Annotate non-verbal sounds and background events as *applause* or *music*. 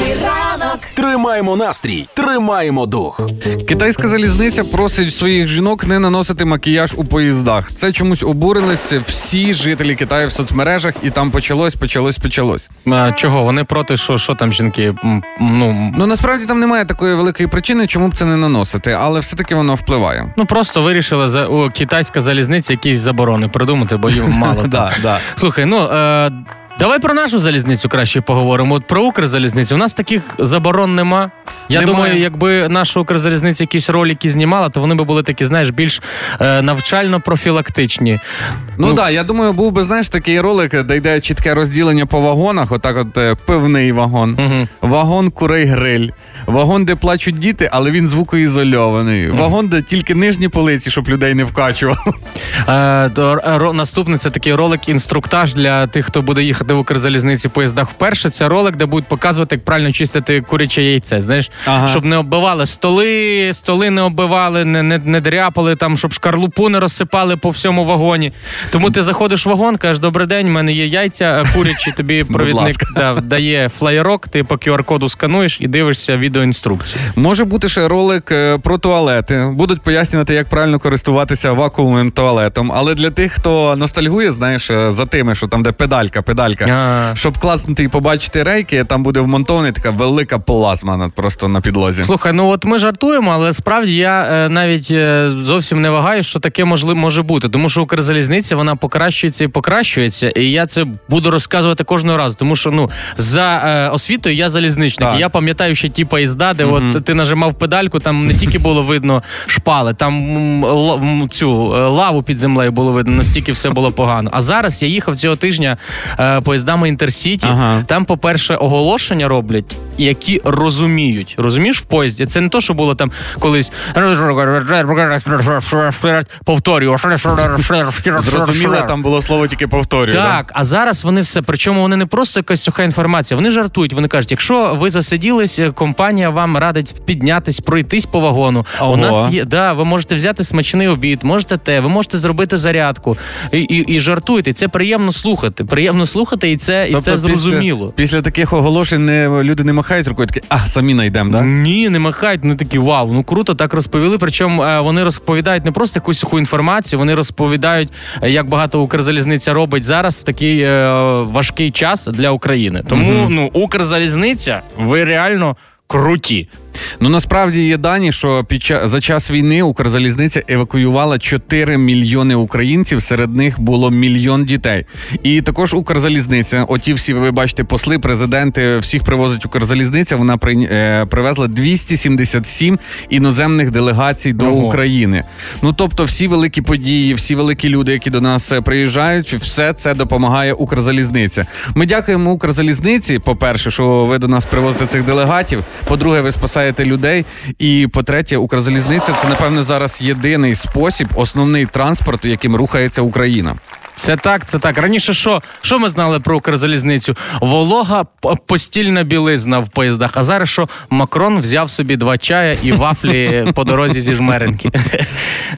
Ранок Тримаємо настрій, тримаємо дух. Китайська залізниця просить своїх жінок не наносити макіяж у поїздах. Це чомусь обурились всі жителі Китаю в соцмережах, і там почалось, почалось, почалось. А, чого? Вони проти, що, що там жінки? Ну, Ну насправді там немає такої великої причини, чому б це не наносити, але все-таки воно впливає. ну просто вирішили за у китайська залізниця якісь заборони придумати, бо їм мало. *laughs* Да, да. Слухай, ну е, давай про нашу залізницю краще поговоримо. От про Укрзалізницю. У нас таких заборон нема. Я Немає. думаю, якби наша Укрзалізниця якісь ролики знімала, то вони би були такі, знаєш, більш е, навчально-профілактичні. Ну так, да, я думаю, був би знаєш такий ролик, де йде чітке розділення по вагонах. Отак, от е, пивний вагон, Мгм. вагон курей гриль, вагон, де плачуть діти, але він звукоізольований. Вагон, де тільки нижні полиці, щоб людей не вкачував. Е, наступний це такий ролик інструктаж для тих, хто буде їхати в Укрзалізниці в поїздах вперше. Це ролик, де будуть показувати, як правильно чистити куряче яйце. Знаєш, Ага. щоб не оббивали столи, столи не оббивали, не, не, не дряпали там, щоб шкарлупу не розсипали по всьому вагоні. Тому ти заходиш в вагон, кажеш, добрий день, в мене є яйця курячі. Тобі провідник да, дає флаєрок, ти по QR-коду скануєш і дивишся відеоінструкцію. Може бути ще ролик е, про туалети. Будуть пояснювати, як правильно користуватися вакуумним туалетом. Але для тих, хто ностальгує, знаєш, е, за тими, що там, де педалька, педалька. А. Щоб класнути і побачити рейки, там буде вмонтований така велика плазма на- просто на підлозі. Слухай, ну от ми жартуємо, але справді я е, навіть е, зовсім не вагаю, що таке можли, може бути. Тому що Укрзалізниця вона покращується і покращується. І я це буду розказувати кожного разу. Тому що ну за е, освітою я залізничник. Так. І я пам'ятаю ще ті поїзда, де от ти нажимав педальку, там не тільки було видно шпали, там м, л- м, цю е, лаву під землею було видно, настільки все було погано. А зараз я їхав цього тижня е, поїздами Інтерсіті. Ага. Там, по-перше, оголошення роблять, які розуміють. Розумієш в поїзді? Це не то, що було там колись повторюю. Зрозуміло, там було слово тільки повторюю. да? Так, а зараз вони все. Причому вони не просто якась суха інформація, вони жартують. Вони кажуть, якщо ви засиділись, е, компанія вам радить піднятись, пройтись по вагону. Ого. У нас є да, ви можете взяти смачний обід, можете те, ви можете зробити зарядку і, і, і жартуйте. Це приємно слухати. Приємно слухати, і це, і це Тобто зрозуміло. Після, після таких оголошень не, люди не махають рукою, такі, а, самі найдемо, да? Ні, не махають. Ну такі вау, ну круто так розповіли. Причому е, вони розповідають не просто якусь суху інформацію, вони розповідають, е, як багато Укрзалізниця робить зараз в такий е, важкий час для України. Тому ну Укрзалізниця, ви реально круті. Ну насправді є дані, що під час за час війни Укрзалізниця евакуювала 4 мільйони українців. Серед них було мільйон дітей. І також Укрзалізниця, оті всі ви бачите, посли, президенти, всіх привозить Укрзалізниця. Вона при, е, привезла 277 іноземних делегацій до Ого. України. Ну тобто, всі великі події, всі великі люди, які до нас е, приїжджають, все це допомагає Укрзалізниця. Ми дякуємо Укрзалізниці. По-перше, що ви до нас привозите цих делегатів. По-друге, ви спасаєте людей. І по-третє, Укрзалізниця це напевне зараз єдиний спосіб, основний транспорт, яким рухається Україна. Це так, це так. Раніше що? Що ми знали про Укрзалізницю? Волога постільна білизна в поїздах. А зараз що Макрон взяв собі два чая і вафлі по дорозі зі жмеренки.